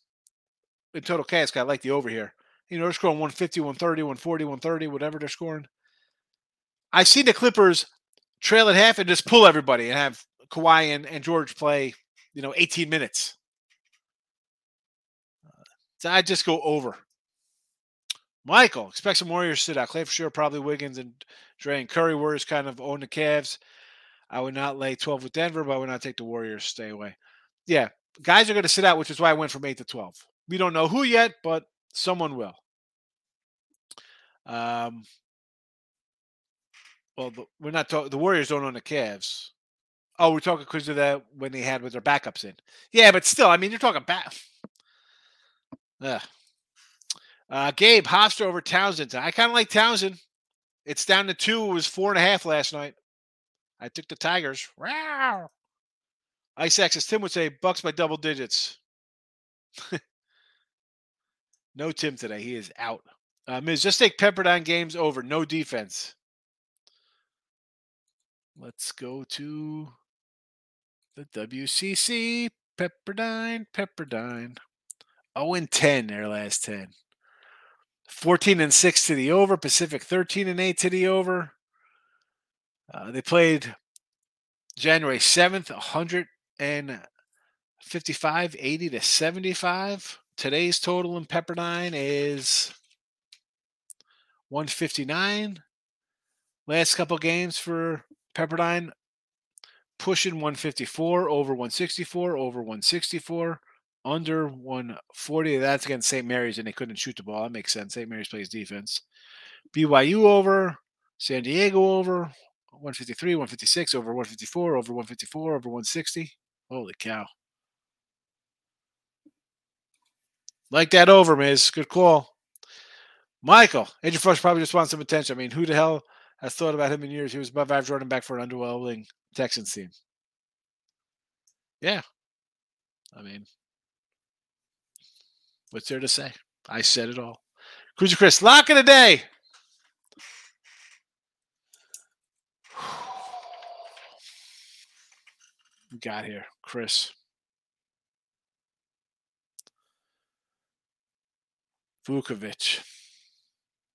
in total cash. I like the over here. You know, they're scoring 150, 130, 140, 130, whatever they're scoring. I see the Clippers trail at half and just pull everybody and have Kawhi and, and George play, you know, 18 minutes. So I just go over. Michael, expect some Warriors to sit out. Clay for sure, probably Wiggins and Dre and Curry. Warriors kind of own the Cavs. I would not lay 12 with Denver, but I would not take the Warriors. Stay away. Yeah, guys are going to sit out, which is why I went from 8 to 12. We don't know who yet, but someone will. Um, well, we're not talking. The Warriors don't own the Cavs. Oh, we're talking because of that when they had with their backups in. Yeah, but still, I mean, you're talking back. Uh, Gabe Hofstra over Towson. I kind of like Towson. It's down to two. It was four and a half last night. I took the Tigers. Wow. Ice X, as Tim would say, Bucks by double digits. no Tim today. He is out. Uh, Miz, just take Pepperdine games over. No defense. Let's go to the WCC. Pepperdine, Pepperdine. 0 and 10 their last 10. 14 and 6 to the over. Pacific 13 and 8 to the over. Uh, they played January 7th, 155, 80 to 75. Today's total in Pepperdine is 159. Last couple games for Pepperdine pushing 154 over 164 over 164 under 140. That's against St. Mary's, and they couldn't shoot the ball. That makes sense. St. Mary's plays defense. BYU over, San Diego over, 153, 156, over 154, over 154, over 160. Holy cow. Like that over, Miz. Good call. Michael, Arian Foster probably just wants some attention. I mean, who the hell has thought about him in years? He was above average running back for an underwhelming Texans team. Yeah. I mean, what's there to say? I said it all. Cruiser Chris, lock of the day. We got here, Chris. Vucevic.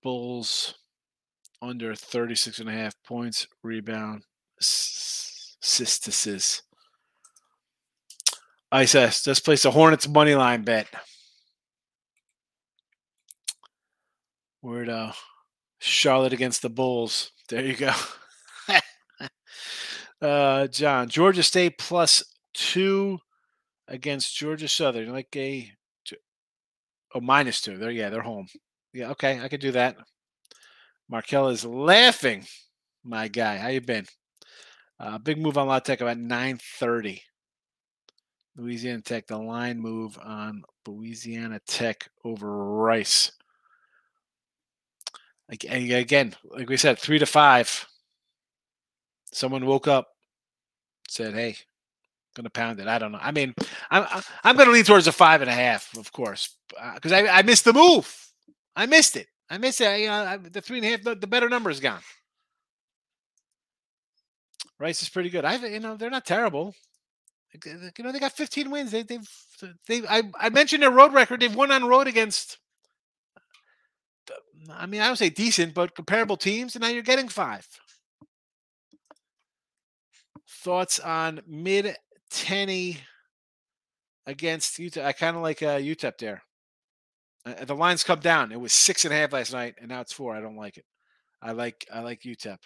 Bulls under 36 and a half points, rebound, sistices. ISS, let's place a Hornets money line bet. Word uh Charlotte against the Bulls. There you go. uh John, Georgia State plus two against Georgia Southern. Like a oh minus two. There, yeah, they're home. Yeah, okay, I could do that. Markel is laughing. My guy, how you been? Uh, big move on La Tech about 9:30. Louisiana Tech, the line move on Louisiana Tech over Rice. Again, like we said, three to five. Someone woke up, said, "Hey, gonna pound it." I don't know. I mean, I'm I'm gonna lean towards a five and a half, of course, because uh, I, I missed the move. I missed it. I missed it. You know, the three and a half, the, the better number is gone. Rice is pretty good. I, you know, they're not terrible. You know, they got 15 wins. They, they've, they. I, I mentioned their road record. They've won on road against. I mean, I don't say decent, but comparable teams, and now you're getting five. Thoughts on mid Tenney against Utah? I kind of like uh, UTEP there. Uh, the lines come down. It was six and a half last night, and now it's four. I don't like it. I like I like UTEP.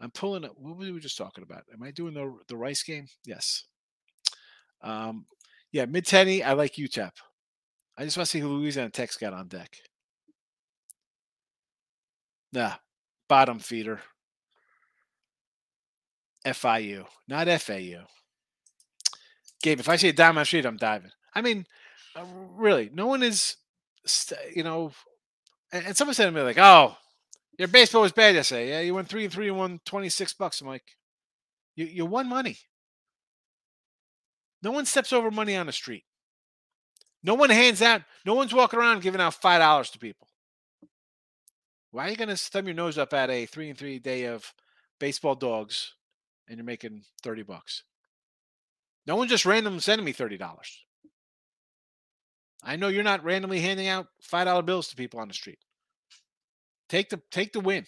I'm pulling it. What were we just talking about? Am I doing the the Rice game? Yes. Um, yeah, mid Tenney. I like UTEP. I just want to see who Louisiana Tech's got on deck. Nah, bottom feeder. FIU, not FAU. Gabe, if I see a down my street, I'm diving. I mean, uh, really, no one is you know, and someone said to me like, "Oh, your baseball was bad yesterday. Yeah, you won three and three and won twenty six bucks." I'm like, "You you won money. No one steps over money on the street. No one hands out. No one's walking around giving out five dollars to people. Why are you going to thumb your nose up at a three and three day of baseball dogs, and you're making thirty bucks? No one just random sending me thirty dollars. I know you're not randomly handing out five dollar bills to people on the street. Take the take the win.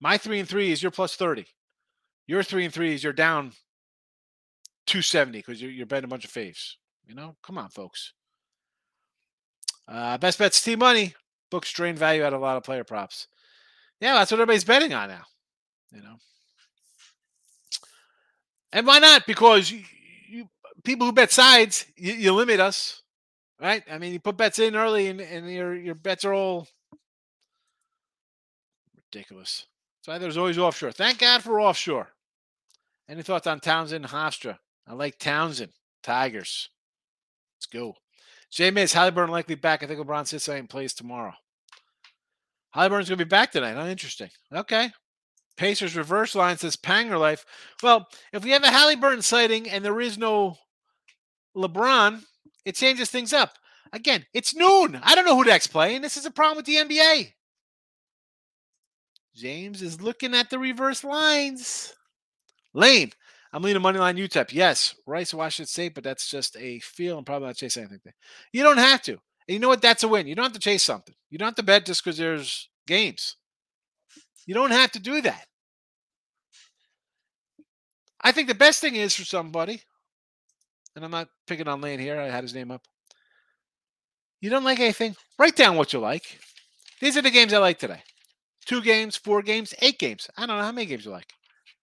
My three and three is your plus thirty. Your three and three is you're down two seventy because you're, you're betting a bunch of faves. You know, come on, folks. Uh, best bets T money books drain value out of a lot of player props. Yeah, that's what everybody's betting on now. You know, and why not? Because you, you people who bet sides, you, you limit us right? I mean, you put bets in early, and, and your your bets are all ridiculous. So there's always offshore. Thank God for offshore. Any thoughts on Towson and Hofstra? I like Towson. Tigers. Let's go. Jay Miz, Haliburton likely back. I think LeBron sits out and plays tomorrow. Haliburton's going to be back tonight. Huh? Interesting. Okay. Pacers reverse line says Panger life. Well, if we have a Haliburton sighting and there is no LeBron, it changes things up. Again, it's noon. I don't know who next playing. This is a problem with the NBA. James is looking at the reverse lines. Lane, I'm leaning money line UTEP. Yes, Rice, Washington State, but that's just a feel. I'm probably not chasing anything. There. You don't have to. And you know what? That's a win. You don't have to chase something. You don't have to bet just because there's games. You don't have to do that. I think the best thing is for somebody and I'm not picking on Lane here. I had his name up. You don't like anything? Write down what you like. These are the games I like today. Two games, four games, eight games. I don't know how many games you like.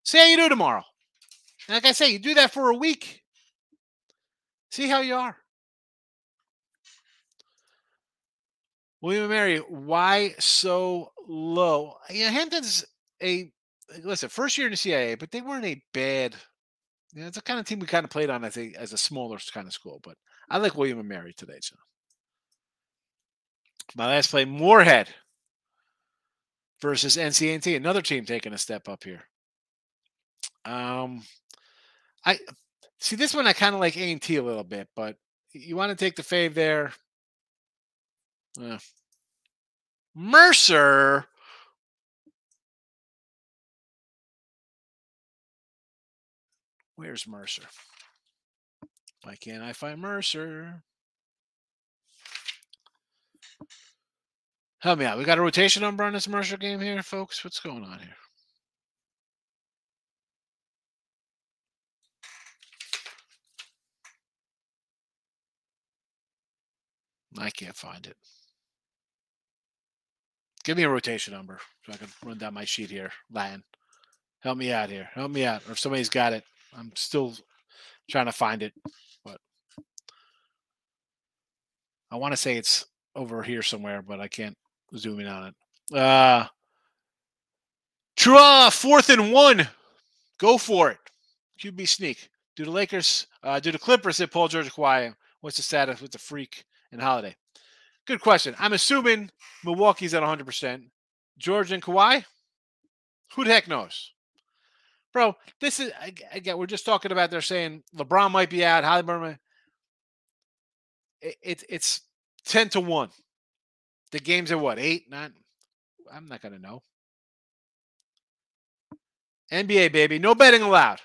See how you do tomorrow. Like I say, you do that for a week. See how you are. William and Mary, why so low? Yeah, Hampton's a listen, first year in the CAA, but they weren't a bad. You know, it's the kind of team we kind of played on as a as a smaller kind of school. But I like William and Mary today. So my last play, Moorhead versus NCNT, another team taking a step up here. Um, I see this one. I kind of like A and T a little bit, but you want to take the fave there. Uh, Mercer. Where's Mercer? Why can't I find Mercer? Help me out. We got a rotation number on this Mercer game here, folks. What's going on here? I can't find it. Give me a rotation number so I can run down my sheet here. Latin. Help me out here. Help me out. Or if somebody's got it. I'm still trying to find it. But I want to say it's over here somewhere, but I can't zoom in on it. Uh Trua, fourth and one. Go for it. QB sneak. Do the Lakers, uh, do the Clippers hit Paul George Kawhi? What's the status with the freak and Holiday? Good question. I'm assuming Milwaukee's at 100%. George and Kawhi? Who the heck knows? Bro, this is, again, we're just talking about they're saying LeBron might be out, Haliburton. It, it, it's 10 to 1. The game's are what, 8, 9? I'm not to know. NBA, baby. No betting allowed,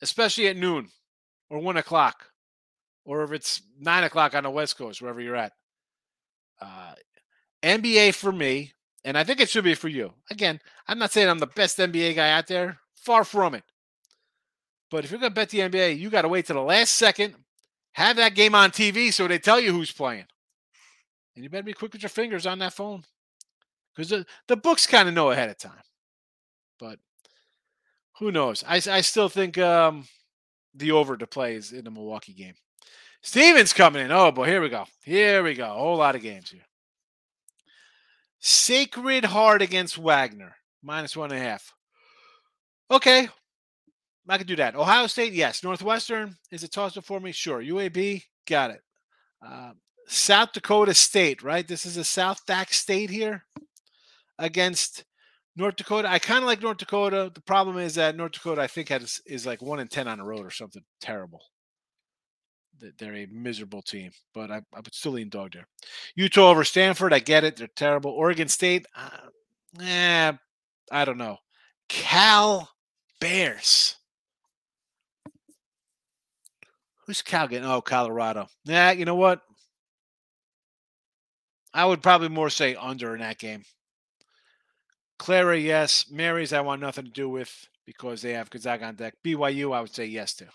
especially at noon or 1 o'clock or if it's 9 o'clock on the West Coast, wherever you're at. Uh, NBA for me, and I think it should be for you. Again, I'm not saying I'm the best NBA guy out there. Far from it. But if you're to bet the NBA, you got to wait to the last second, have that game on TV so they tell you who's playing. And you better be quick with your fingers on that phone because the, the books kind of know ahead of time. But who knows? I, I still think um, the over to play is in the Milwaukee game. Stevens coming in. Oh boy, here we go. Here we go. A whole lot of games here. Sacred Heart against Wagner, minus one and a half. Okay, I could do that. Ohio State, yes. Northwestern is it toss up for me. Sure. UAB, got it. Uh, South Dakota State, right? This is a South Dak State here against North Dakota. I kind of like North Dakota. The problem is that North Dakota, I think, has is like one in ten on the road or something terrible they're a miserable team, but I, I would still lean dog there. Utah over Stanford, I get it. They're terrible. Oregon State, uh, eh, I don't know. Cal Bears. Who's Cal getting? Oh, Colorado. Yeah, you know what? I would probably more say under in that game. Clara, yes. Mary's, I want nothing to do with because they have Gonzaga on deck. BYU, I would say yes to.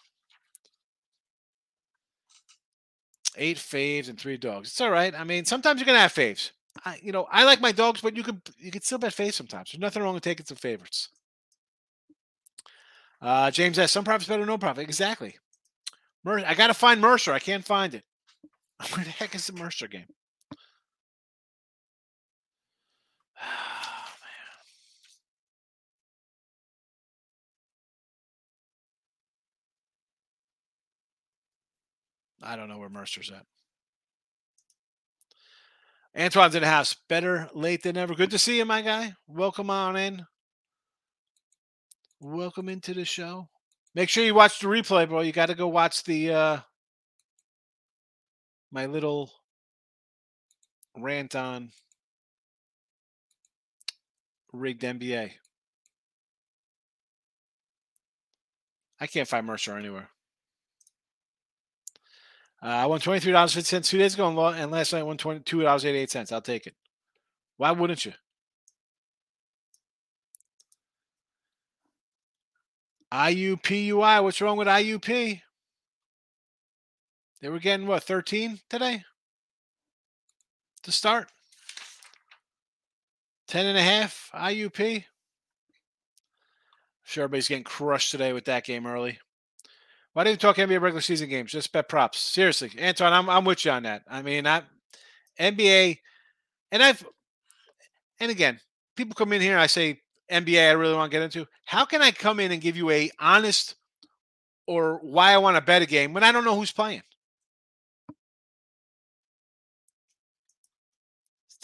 eight faves and three dogs. It's all right. I mean, sometimes you're gonna have faves. I, you know, I like my dogs, but you could you could still bet faves sometimes. There's nothing wrong with taking some favorites. Uh, James says some profits better, no profit. Exactly. Mer- I gotta find Mercer. I can't find it. Where the heck is the Mercer game? I don't know where Mercer's at. Antoine's in the house. Better late than never. Good to see you, my guy. Welcome on in. Welcome into the show. Make sure you watch the replay, bro. You got to go watch the uh my little rant on rigged NBA. I can't find Mercer anywhere. Uh, I won twenty three dollars fifty cents two days ago, and last night I won twenty two dollars eighty eight cents. I'll take it. Why wouldn't you? IUPUI. What's wrong with IUP? They were getting what 13 today to start. 10 and a half IUP. Sure, everybody's getting crushed today with that game early. Why do you talk NBA regular season games? Just bet props. Seriously, Anton, I'm I'm with you on that. I mean, I NBA, and I've, and again, people come in here. and I say NBA. I really want to get into. How can I come in and give you a honest or why I want to bet a game when I don't know who's playing?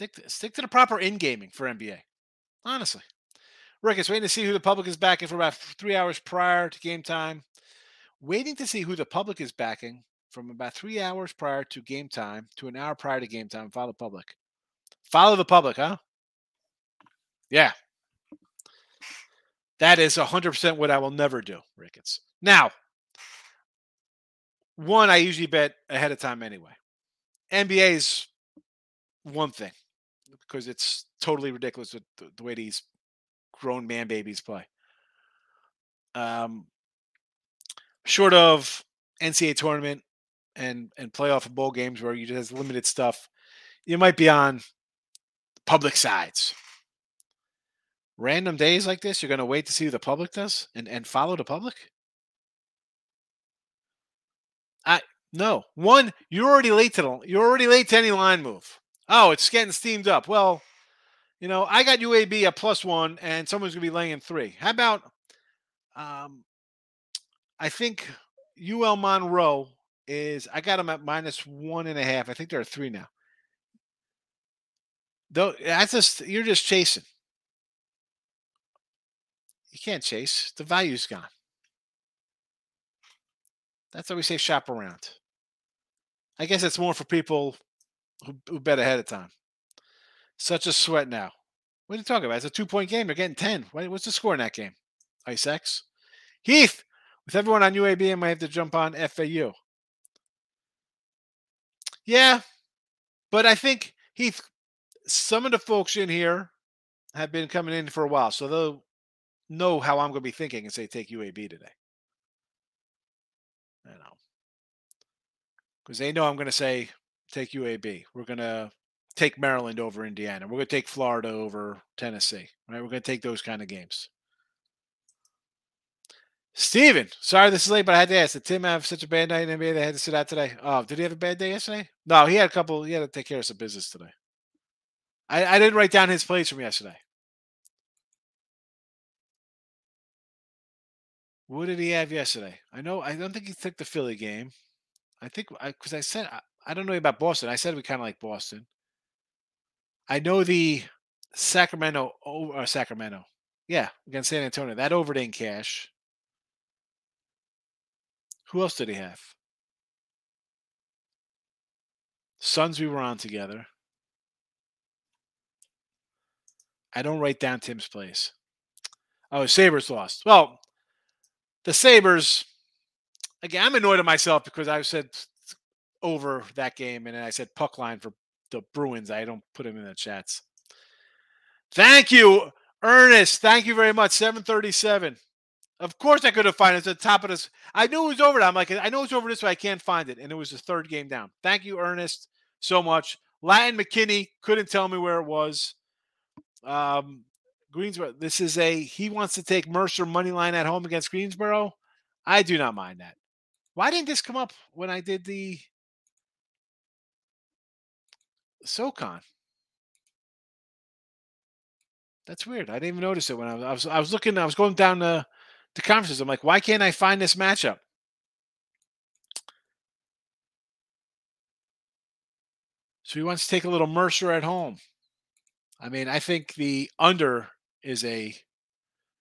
Stick to, stick to the proper in gaming for NBA. Honestly, Rick is waiting to see who the public is backing for about three hours prior to game time. Waiting to see who the public is backing from about three hours prior to game time to an hour prior to game time. Follow the public. Follow the public, huh? Yeah. That is 100% what I will never do, Ricketts. Now, one, I usually bet ahead of time anyway. NBA is one thing because it's totally ridiculous with the, the way these grown man babies play. Um, short of NCAA tournament and and playoff and bowl games where you just limited stuff, you might be on public sides. Random days like this, you're going to wait to see the public does and and follow the public. I no one. You're already late to the. You're already late to any line move. Oh, it's getting steamed up. Well, you know, I got UAB at plus one, and someone's gonna be laying three. How about? Um, I think UL Monroe is. I got them at minus one and a half. I think they're at three now. Though that's just you're just chasing. You can't chase. The value's gone. That's why we say shop around. I guess it's more for people who, who bet ahead of time. Such a sweat now. What are you talking about? It's a two point game. They're getting 10. What's the score in that game? Ice X. Heath, with everyone on UAB, I might have to jump on FAU. Yeah, but I think Heath, some of the folks in here have been coming in for a while, so they'll know how I'm going to be thinking and say take UAB today. You know, because they know I'm going to say take UAB. We're to take Maryland over Indiana. We're to take Florida over Tennessee. Right? We're to take those kind of games. Steven, sorry this is late, but I had to ask. Did Tim have such a bad night in NBA they had to sit out today? Oh, did he have a bad day yesterday? No, he had a couple. He had to take care of some business today. I, I didn't write down his plays from yesterday. What did he have yesterday? I know. I don't think he took the Philly game. I think because I, I, said I, don't know about Boston. I said we kind of like Boston. I know the Sacramento or uh, Sacramento. Yeah, against San Antonio. That over didn't cash. Who else did he have? Suns we were on together. I don't write down Tim's plays. Oh, Sabres lost. Well, the Sabres, again, I'm annoyed at myself because I said over that game and I said puck line for the Bruins. I don't put them in the chats. Thank you, Ernest. Thank you very much. 737. Of course I could have found it at the top of this. I knew it was over. I'm like, I know it's over this way. I can't find it. And it was the third game down. Thank you, Ernest, so much. Latin McKinney couldn't tell me where it was. Um, Greensboro. This is a he wants to take Mercer money line at home against Greensboro. I do not mind that. Why didn't this come up when I did the SoCon? That's weird. I didn't even notice it when I was I was, I was looking. I was going down the the conferences. I'm like, why can't I find this matchup? So he wants to take a little Mercer at home. I mean, I think the under is a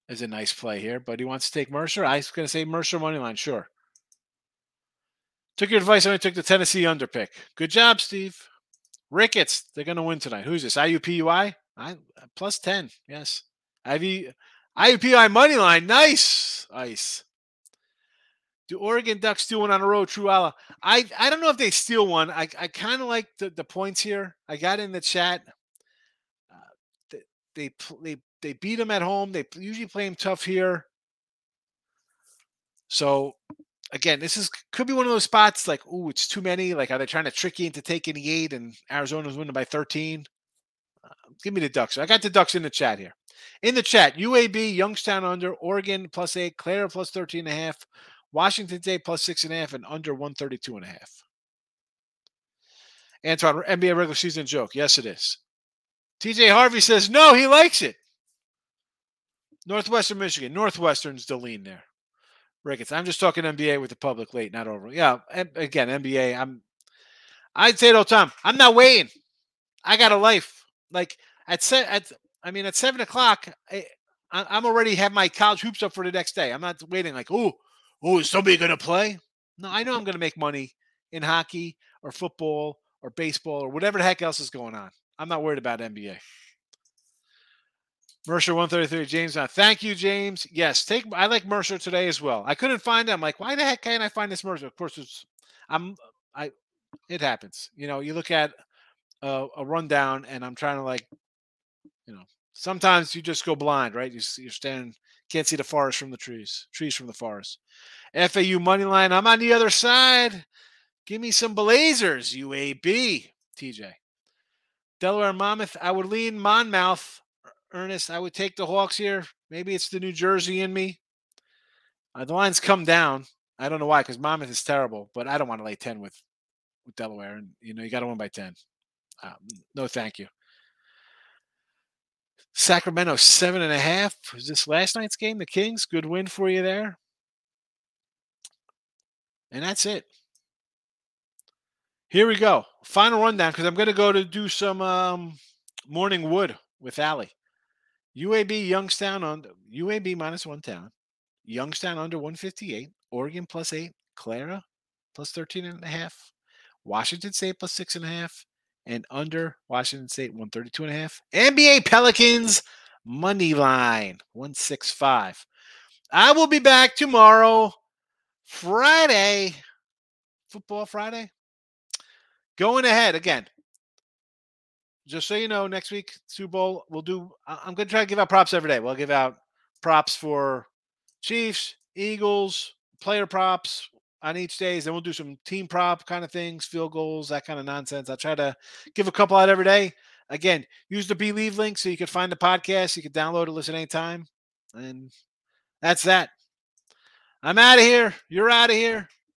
is a nice play here, but he wants to take Mercer. I was going to say Mercer money line, sure. Took your advice. And I took the Tennessee under pick. Good job, Steve. Ricketts, they're going to win tonight. Who's this? IUPUI? I, plus 10. Yes. IV, IUPUI money line. Nice. Ice. Do Oregon Ducks steal one on a road? True Allah. I, I don't know if they steal one. I, I kind of like the, the points here. I got in the chat. Uh, they, they, they they beat them at home. They usually play them tough here. So again, this is could be one of those spots like, oh, it's too many. Like, are they trying to trick you into taking the eight and Arizona's winning by 13? Uh, give me the Ducks. I got the Ducks in the chat here. In the chat, UAB, Youngstown under, Oregon plus eight, Clara plus 13 and a half, Washington State plus six and a half, and under 132 and a half. Antoine, NBA regular season joke. Yes, it is. TJ Harvey says no, he likes it. Northwestern Michigan. Northwestern's the lean there. Ricketts. I'm just talking NBA with the public late, not over. Yeah. Again, NBA. I'm. I'd say it all time. I'm not waiting. I got a life. Like at set at. I mean, at seven o'clock, eh, I, I'm already have my college hoops up for the next day. I'm not waiting. Like, oh, oh, is somebody gonna play? No, I know I'm gonna make money in hockey or football or baseball or whatever the heck else is going on. I'm not worried about NBA. Mercer 133, James. Now, thank you, James. Yes, take. I like Mercer today as well. I couldn't find it. I'm like, why the heck can't I find this Mercer? Of course, it's. I'm. I. It happens. You know, you look at a, a rundown, and I'm trying to like, you know, sometimes you just go blind, right? You, you're standing, can't see the forest from the trees, trees from the forest. FAU money line. I'm on the other side. Give me some Blazers, UAB, TJ. Delaware Monmouth. I would lean Monmouth Ernest, I would take the Hawks here. Maybe it's the New Jersey in me. Uh, the lines come down. I don't know why, because Monmouth is terrible, but I don't want to lay 10 with, with Delaware. And, you know, you got to win by 10. Um, no, thank you. Sacramento, seven and a half. Was this last night's game? The Kings, good win for you there. And that's it. Here we go. Final rundown because I'm going to go to do some um, morning wood with Allie. UAB Youngstown on UAB minus one town. Youngstown under 158. Oregon plus eight. Clara plus 13 and a half. Washington State plus six and a half. And under Washington State 132 and a half. NBA Pelicans money line 165. I will be back tomorrow, Friday, football Friday. Going ahead again, just so you know, next week Super Bowl we'll do. I'm going to try to give out props every day. We'll give out props for Chiefs, Eagles, player props on each days. Then we'll do some team prop kind of things, field goals, that kind of nonsense. I'll try to give a couple out every day. Again, use the Believe link so you can find the podcast. You can download it, listen anytime, and that's that. I'm out of here. You're out of here.